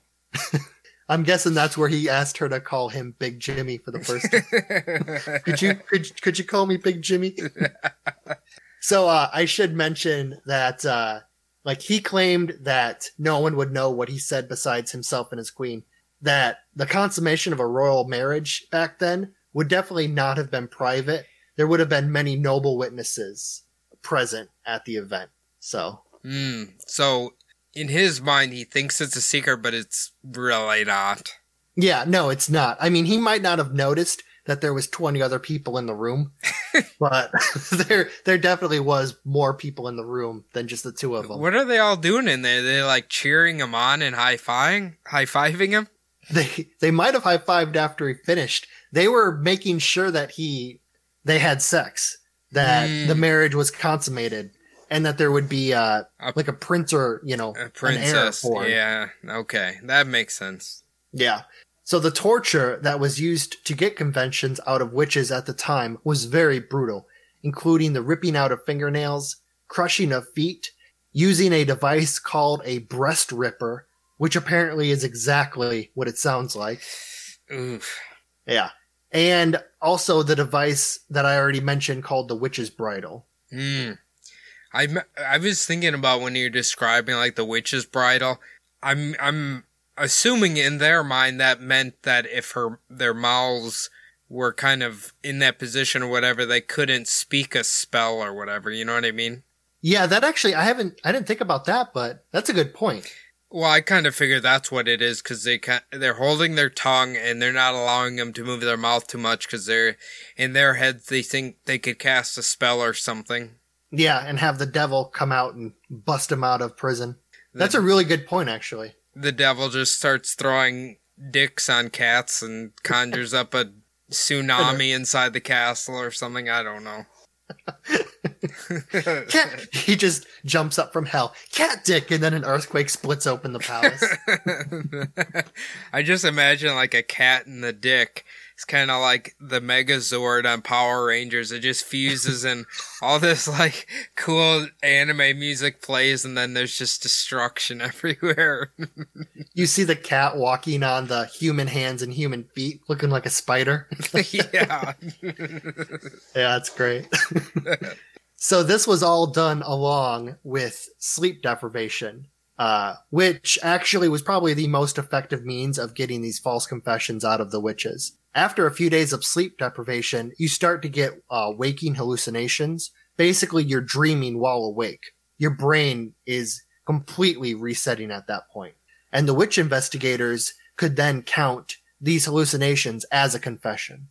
I'm guessing that's where he asked her to call him Big Jimmy for the first time. [LAUGHS] could you could, could you call me Big Jimmy? so uh, I should mention that uh, like he claimed that no one would know what he said besides himself and his queen. That the consummation of a royal marriage back then would definitely not have been private. There would have been many noble witnesses present at the event. So Hmm. So, in his mind, he thinks it's a secret, but it's really not. Yeah, no, it's not. I mean, he might not have noticed that there was 20 other people in the room, [LAUGHS] but [LAUGHS] there there definitely was more people in the room than just the two of them. What are they all doing in there? They like cheering him on and high fiving, high fiving him. They they might have high-fived after he finished. They were making sure that he they had sex, that Hmm. the marriage was consummated and that there would be uh A- like a prince or, you know, A princess. for. Yeah. Okay, that makes sense. Yeah. So the torture that was used to get conventions out of witches at the time was very brutal, including the ripping out of fingernails, crushing of feet, using a device called a breast ripper, which apparently is exactly what it sounds like. Oof. Yeah. And also the device that I already mentioned called the witch's bridle. Hmm. I I was thinking about when you're describing like the witch's bridle. I'm I'm assuming in their mind that meant that if her their mouths were kind of in that position or whatever, they couldn't speak a spell or whatever. You know what I mean? Yeah, that actually I haven't I didn't think about that, but that's a good point. Well, I kind of figured that's what it is because they ca they're holding their tongue and they're not allowing them to move their mouth too much because they're in their heads they think they could cast a spell or something. Yeah, and have the devil come out and bust him out of prison. That's a really good point actually. the devil just starts throwing dicks on cats and conjures up a tsunami [LAUGHS] inside the castle or something. I don't know. [LAUGHS] [LAUGHS] Cat, he just jumps up from hell. Cat dick, and then an earthquake splits open the palace. I just imagine like a cat and the dick. It's kind of like the Megazord on Power Rangers. It just fuses and all this like cool anime music plays, and then there's just destruction [LAUGHS] everywhere. you see the cat walking on the human hands and human feet, looking like a spider. [LAUGHS] yeah. [LAUGHS] yeah, that's great. so this was all done along with sleep deprivation, uh, which actually was probably the most effective means of getting these false confessions out of the witches. After a few days of sleep deprivation, you start to get uh, waking hallucinations. Basically, you're dreaming while awake. your brain is completely resetting at that point. And the witch investigators could then count these hallucinations as a confession.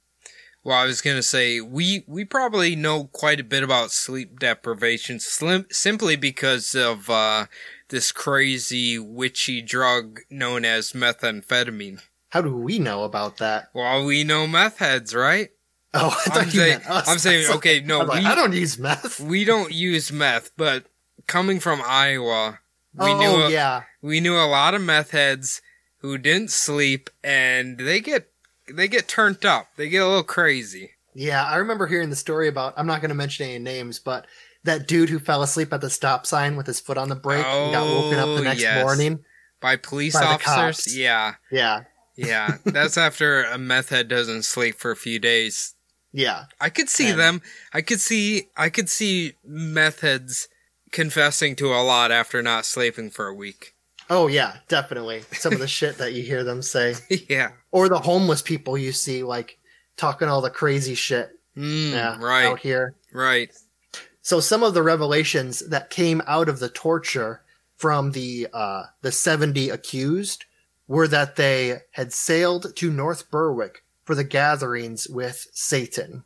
Well, I was gonna say we we probably know quite a bit about sleep deprivation, slim, simply because of uh, this crazy witchy drug known as methamphetamine. How do we know about that? Well, we know meth heads, right? Oh, I you saying, meant us. I'm saying, okay, no, like, we, I don't use meth. we don't use meth, but coming from Iowa, we oh, knew a, yeah. we knew a lot of meth heads who didn't sleep, and they get they get turned up. They get a little crazy. Yeah, I remember hearing the story about. I'm not going to mention any names, but that dude who fell asleep at the stop sign with his foot on the brake and got woken up Oh, the next yes. morning. By police By officers, yeah, Yeah, yeah. That's after a meth head doesn't sleep for a few days. yeah, I could see And- them. I could see. I could see meth heads confessing to a lot after not sleeping for a week. oh yeah, definitely. Some of the shit that you hear them say, [LAUGHS] yeah. or the homeless people you see like talking all the crazy shit. Mm, yeah, right. out here. Right. So some of the revelations that came out of the torture from the uh, the seventy accused were that they had sailed to North Berwick for the gatherings with Satan.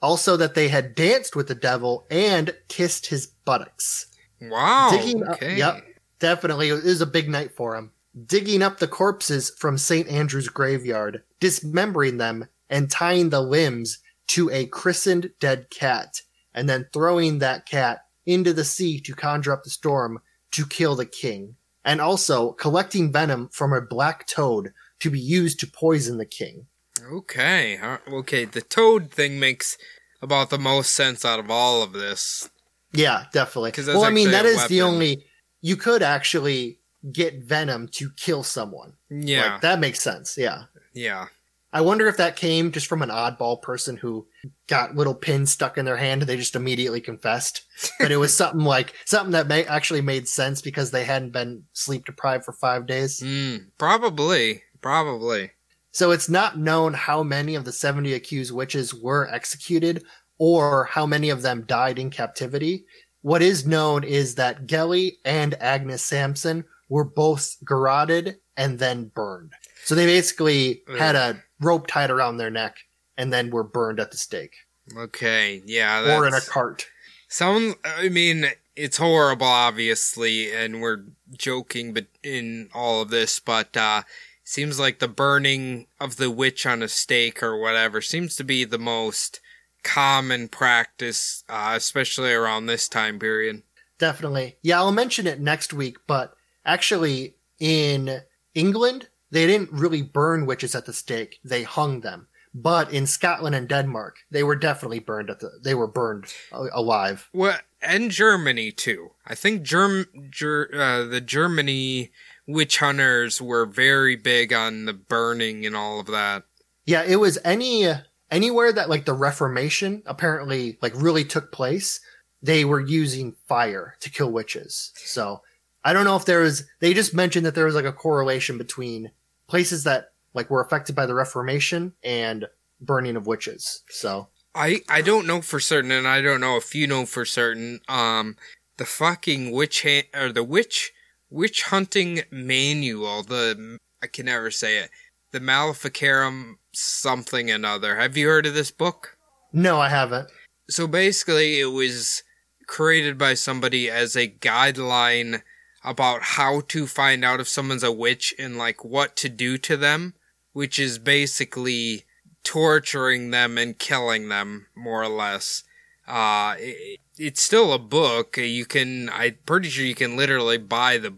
Also, that they had danced with the devil and kissed his buttocks. Wow. Digging up- Oh, yep, definitely. It was a big night for him. Digging up the corpses from St. Andrew's graveyard, dismembering them, and tying the limbs to a christened dead cat, and then throwing that cat into the sea to conjure up the storm to kill the king. And also collecting venom from a black toad to be used to poison the king. Okay. Okay. The toad thing makes about the most sense out of all of this. Yeah, definitely. Well, I mean, that is is the only. You could actually get venom to kill someone. Yeah. Like, that makes sense. Yeah. yeah. I wonder if that came just from an oddball person who got little pins stuck in their hand and they just immediately confessed. But it was [LAUGHS] something like something that may actually made sense because they hadn't been sleep deprived for five days. Mm, probably. Probably. So it's not known how many of the 70 accused witches were executed or how many of them died in captivity. What is known is that Gelly and Agnes Sampson were both garroted and then burned. So they basically had a rope tied around their neck and then were burned at the stake Okay. Yeah. That's, or in a cart. Sounds. I mean, it's horrible, obviously, and we're joking, but in all of this, but uh, seems like the burning of the witch on a stake or whatever seems to be the most common practice, uh, especially around this time period. Definitely. Yeah, I'll mention it next week, but actually in England, they didn't really burn witches at the stake. They hung them. But in Scotland and Denmark, they were definitely burned at the they were burned alive. Well, and Germany too. I think Germ, Ger, uh, the Germany witch hunters were very big on the burning and all of that. Yeah, it was any anywhere that like the Reformation apparently like really took place, they were using fire to kill witches. So I don't know if there was they just mentioned that there was like a correlation between places that like were affected by the Reformation and burning of witches. So I I don't know for certain, and I don't know if you know for certain. Um, the fucking witch ha- or the witch witch hunting manual. The I can never say it. The Maleficarum something another. Have you heard of this book? no, I haven't. So basically, it was created by somebody as a guideline about how to find out if someone's a witch and like what to do to them, which is basically torturing them and killing them more or less. Uh, it, it's still a book. You can, I'm pretty sure you can literally buy the,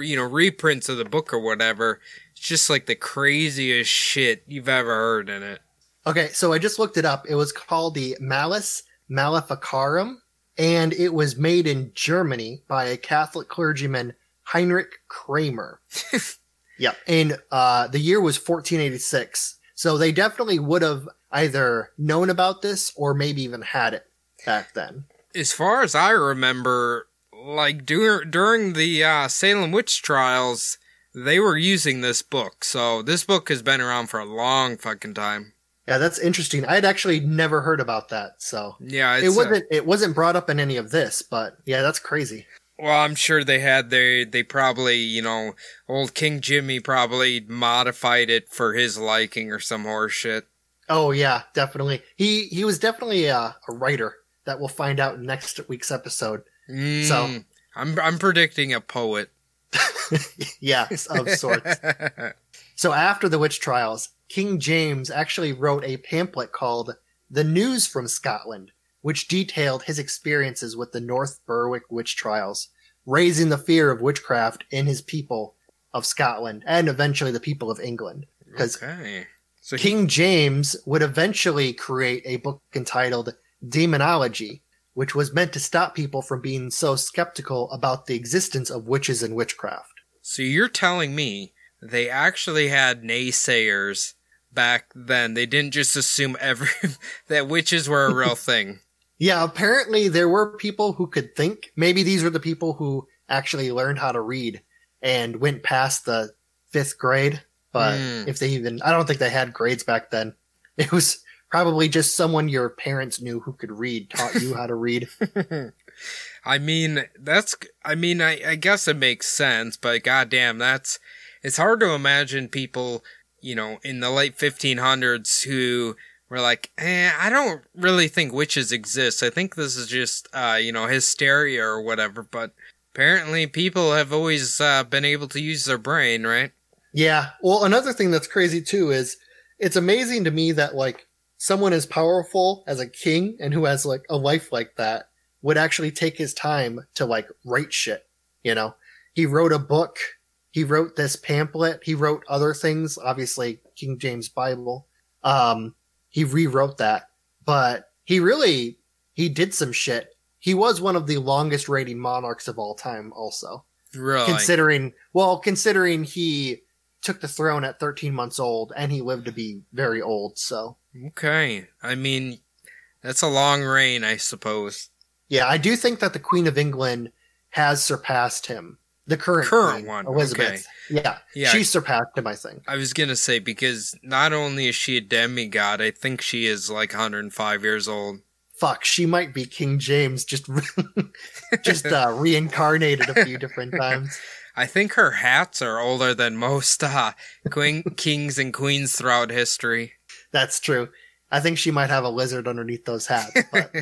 you know, reprints of the book or whatever. It's just like the craziest shit you've ever heard in it. Okay, so I just looked it up. It was called the Malleus Maleficarum, and it was made in Germany by a Catholic clergyman, Heinrich Kramer. [LAUGHS] yep, and uh, the year was 1486. So they definitely would have either known about this or maybe even had it back then. as far as I remember, like dur- during the uh, Salem witch trials, they were using this book. So this book has been around for a long fucking time. Yeah, that's interesting. I had actually never heard about that, so Yeah, it uh, wasn't it wasn't brought up in any of this, but yeah, that's crazy. Well, I'm sure they had their. They probably, you know, old King Jimmy probably modified it for his liking or some horseshit. Oh yeah, definitely. He he was definitely a, a writer that we'll find out next week's episode. Mm, So- I'm I'm predicting a poet. [LAUGHS] yes, of sorts. [LAUGHS] So after the witch trials, King James actually wrote a pamphlet called The News from Scotland, which detailed his experiences with the North Berwick witch trials, raising the fear of witchcraft in his people of Scotland and eventually the people of England. Because okay. So he, King James would eventually create a book entitled Demonology, which was meant to stop people from being so skeptical about the existence of witches and witchcraft. so you're telling me they actually had naysayers back then. They didn't just assume every [LAUGHS] that witches were a real thing. [LAUGHS] Yeah, apparently there were people who could think. Maybe these were the people who actually learned how to read and went past the fifth grade. But Hmm. if they even, I don't think they had grades back then. [LAUGHS] It was probably just someone your parents knew who could read, taught you how to read. I mean, that's. I mean, I, I guess it makes sense, but goddamn, that's. It's hard to imagine people, you know, in the late 1500s who were like, eh, I don't really think witches exist. I think this is just, uh, you know, hysteria or whatever. But apparently, people have always uh, been able to use their brain, right? Yeah. Well, another thing that's crazy too is it's amazing to me that like someone as powerful as a king and who has like a life like that would actually take his time to like write shit. You know, he wrote a book. He wrote this pamphlet. He wrote other things, obviously King James Bible. Um, he rewrote that, but he really, he did some shit. He was one of the longest reigning monarchs of all time also Really? considering well considering he took the throne at 13 months old and he lived to be very old so okay. I mean, that's a long reign, I suppose. yeah i do think that the queen of england has surpassed him the current Current queen, one, elizabeth yeah, Yeah. she surpassed him i think I was gonna say because not only is she a demigod, I think she is like 105 years old. fuck she might be king james just [LAUGHS] just uh, reincarnated a few different [LAUGHS] times I think her hats are older than most uh, queen, kings and queens throughout history. that's true i think she might have a lizard underneath those hats but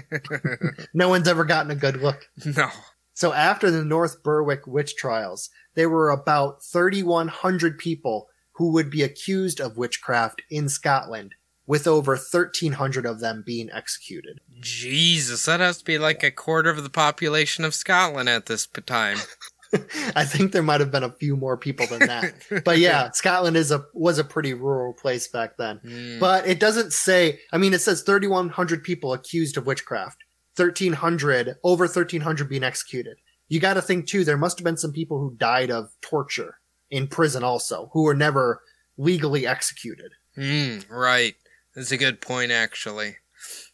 [LAUGHS] no one's ever gotten a good look no. So after the North Berwick witch trials, there were about 3,100 people who would be accused of witchcraft in Scotland, with over 1,300 of them being executed. Jesus, that has to be like a quarter of the population of Scotland at this time. [LAUGHS] I think there might have been a few more people than that. But yeah, [LAUGHS] Scotland is a was a pretty rural place back then. Hmm. But it doesn't say, I mean, it says 3,100 people accused of witchcraft, 1,300, over 1,300 being executed. You got to think too, there must have been some people who died of torture in prison also, who were never legally executed. Hmm, right. That's a good point, actually.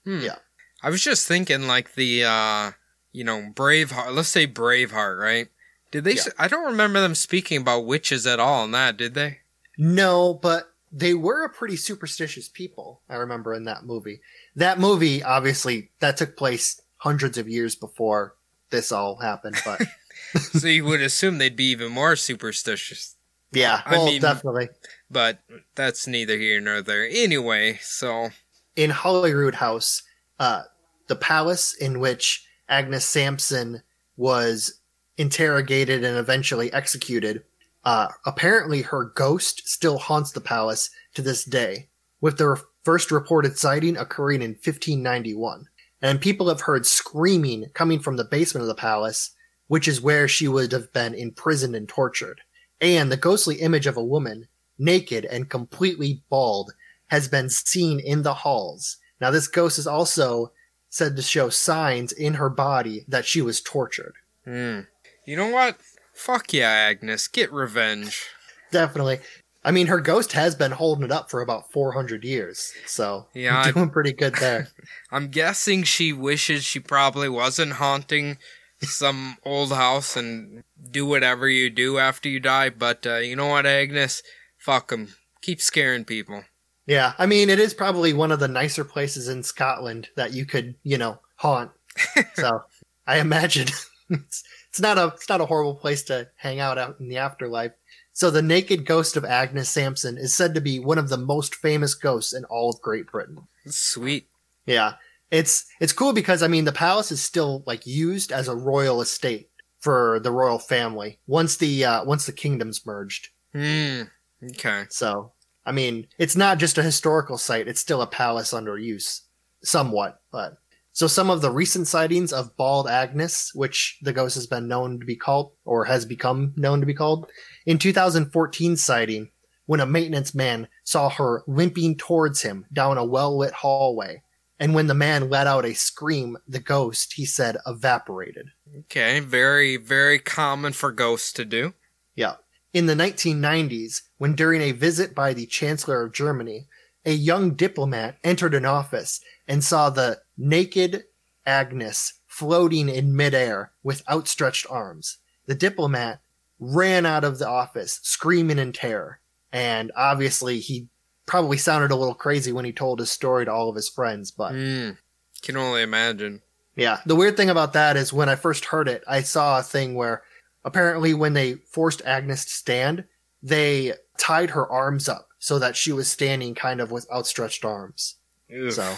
Hmm. Yeah. I was just thinking, like the, uh, you know, Braveheart. Let's say Braveheart, right? Did they? Yeah. s I don't remember them speaking about witches at all in that, did they? No, but they were a pretty superstitious people, I remember in that movie. That movie, obviously, that took place hundreds of years before this all happened, but [LAUGHS] so you would assume they'd be even more superstitious. yeah, I well, mean- definitely. But that's neither here nor there. Anyway, so in Holyrood House, uh, the palace in which Agnes Sampson was interrogated and eventually executed, uh, apparently her ghost still haunts the palace to this day, with the first reported sighting occurring in 1591. And people have heard screaming coming from the basement of the palace, which is where she would have been imprisoned and tortured. And the ghostly image of a woman, naked and completely bald, has been seen in the halls. Now, this ghost is also said to show signs in her body that she was tortured. hmm. you know what? Fuck yeah, Agnes, get revenge. Definitely. I mean, her ghost has been holding it up for about 400 years, so Yeah, I- doing pretty good there. [LAUGHS] I'm guessing she wishes she probably wasn't haunting some old house and do whatever you do after you die. But uh, you know what, Agnes? Fuck 'em. Keep scaring people. Yeah, I mean, it is probably one of the nicer places in Scotland that you could, you know, haunt. [LAUGHS] so I imagine [LAUGHS] it's, not a it's not a horrible place to hang out out in the afterlife. So the naked ghost of Agnes Sampson is said to be one of the most famous ghosts in all of Great Britain. Sweet. Yeah, it's it's cool because I mean the palace is still like used as a royal estate for the royal family once the uh, once the kingdoms merged. Hmm. Okay. So I mean, it's not just a historical site; it's still a palace under use, somewhat. But so some of the recent sightings of Bald Agnes, which the ghost has been known to be called, or has become known to be called, in 2014 sighting, when a maintenance man saw her limping towards him down a well lit hallway. And when the man let out a scream, the ghost, he said, evaporated. Okay. Very, very common for ghosts to do. Yeah. In the 1990s, when during a visit by the Chancellor of Germany, a young diplomat entered an office and saw the naked Agnes floating in midair with outstretched arms. The diplomat ran out of the office, screaming in terror. And obviously, he probably sounded a little crazy when he told his story to all of his friends, but Hmm. Can only imagine. yeah. The weird thing about that is when I first heard it, I saw a thing where apparently when they forced Agnes to stand, they tied her arms up so that she was standing kind of with outstretched arms. Oof. So,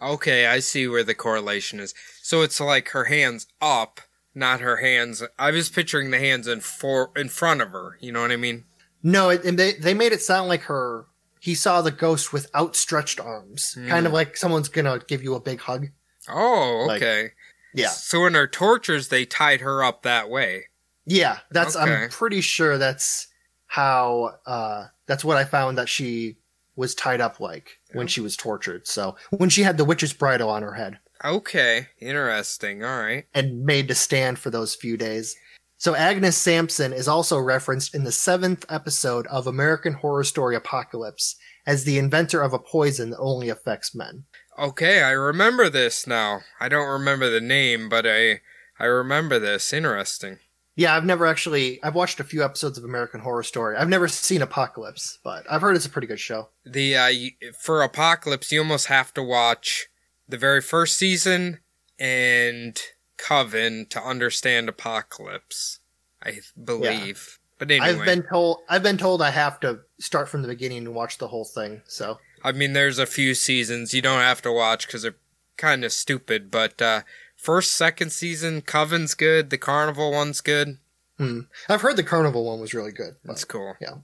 Okay, I see where the correlation is. So it's like her hands up, not her hands. I was picturing the hands in for in front of her. You know what I mean? no, it, and they, they made it sound like her, he saw the ghost with outstretched arms. Kind of like someone's gonna give you a big hug. Oh, Like- okay. Yeah. So in her tortures, they tied her up that way. Yeah. That's, Okay. I'm pretty sure that's how, uh, that's what I found that she was tied up like when she was tortured. So when she had the witch's bridle on her head. Okay, interesting. All right. and made to stand for those few days. So Agnes Sampson is also referenced in the seventh episode of American Horror Story Apocalypse as the inventor of a poison that only affects men. Okay, I remember this now. I don't remember the name, but I I remember this. Interesting. Yeah, I've never actually I've watched a few episodes of American Horror Story. I've never seen Apocalypse, but I've heard it's a pretty good show. The uh, for Apocalypse, you almost have to watch the very first season and Coven to understand Apocalypse. I believe. Yeah. But anyway, I've been told I've been told I have to start from the beginning and watch the whole thing. So I mean, there's a few seasons you don't have to watch because they're kind of stupid. But uh, first, second season, Coven's good. The Carnival one's good. hmm. I've heard the Carnival one was really good. That's cool. Yeah.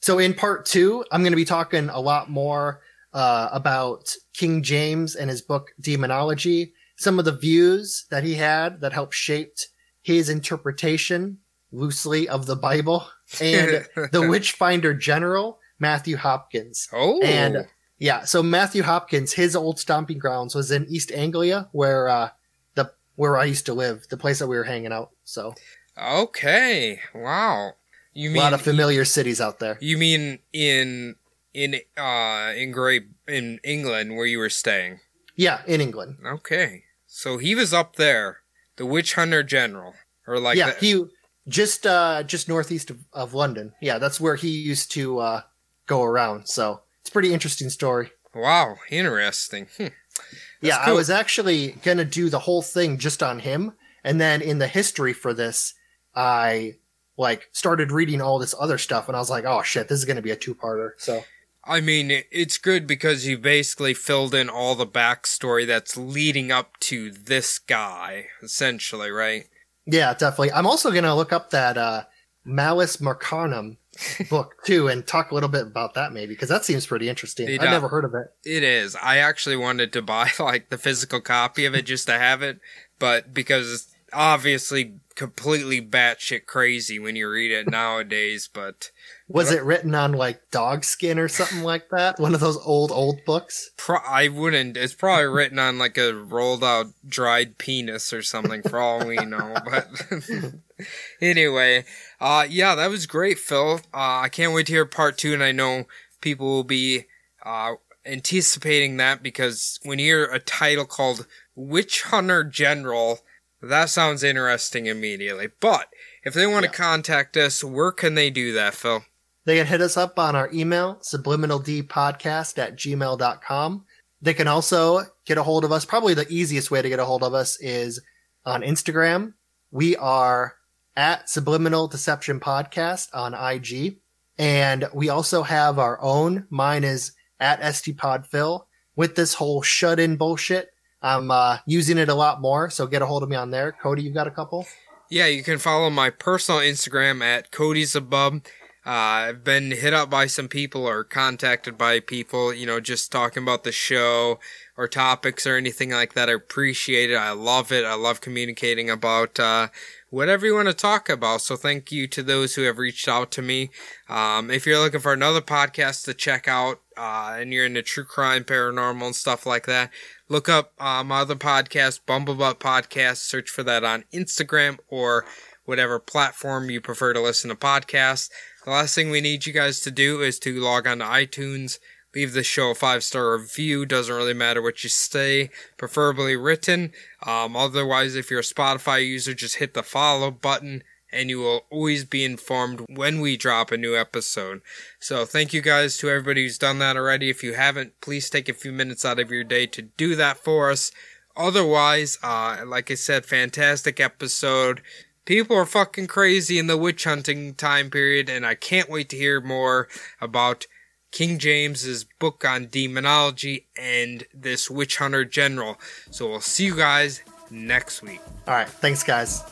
So in part two, I'm going to be talking a lot more uh, about King James and his book Demonology, some of the views that he had that helped shaped his interpretation loosely of the Bible, [LAUGHS] and the Witchfinder General Matthew Hopkins. Oh, And yeah, so Matthew Hopkins, his old stomping grounds was in East Anglia, where uh, where I used to live, the place that we were hanging out. So okay. Wow. You a mean lot of familiar cities out there. you mean in in uh in Great in England where you were staying? Yeah, in England. Okay, so he was up there, the Witch Hunter General, or like yeah, he just uh just northeast of, of London. Yeah, that's where he used to uh go around. So it's a pretty interesting story. Wow, interesting. Hmm. Yeah, I was actually gonna do the whole thing just on him, and then in the history for this, I like started reading all this other stuff, and I was like, oh shit, this is gonna be a two parter. So I mean, it's good because you basically filled in all the backstory that's leading up to this guy, essentially, right? yeah, definitely. I'm also gonna look up that uh Malice Marcanum book too, and talk a little bit about that maybe because that seems pretty interesting. I've never heard of it. It is. I actually wanted to buy [LAUGHS] like the physical copy of it just to have it, but because it's obviously completely batshit crazy when you read it nowadays. But Was it written on like dog skin or something like that? One of those old old books? pro- I wouldn't. It's probably written on like a rolled out dried penis or something for all we know. [LAUGHS] But [LAUGHS] anyway, uh, yeah, that was great, Phil. Uh, I can't wait to hear part two, and I know people will be uh, anticipating that because when you hear a title called Witch Hunter General, that sounds interesting immediately. But if they want to contact us, where can they do that, Phil? They can hit us up on our email, subliminaldpodcast at gmail.com. They can also get a hold of us. Probably the easiest way to get a hold of us is on Instagram. We are at Subliminal Deception Podcast on IG. And we also have our own. Mine is at STPodPhil. With this whole shut in bullshit, I'm uh, using it a lot more. So get a hold of me on there. Cody, you've got a couple? Yeah, you can follow my personal Instagram at Cody's Above. Uh, I've been hit up by some people or contacted by people, you know, just talking about the show or topics or anything like that. I appreciate it. I love it. I love communicating about uh, whatever you want to talk about. So thank you to those who have reached out to me. Um, if you're looking for another podcast to check out uh, and you're into true crime, paranormal, and stuff like that, look up uh, my other podcast, Bumblebutt Podcast. Search for that on Instagram or whatever platform you prefer to listen to podcasts. The last thing we need you guys to do is to log on to iTunes, leave the show a five star review. Doesn't really matter what you say, preferably written. Um, otherwise, if you're a Spotify user, just hit the follow button and you will always be informed when we drop a new episode. So thank you guys to everybody who's done that already. If you haven't, please take a few minutes out of your day to do that for us. Otherwise, uh, like I said, fantastic episode. People are fucking crazy in the witch hunting time period, and I can't wait to hear more about King James's book on demonology and this witch hunter general. So we'll see you guys next week. All right. Thanks, guys.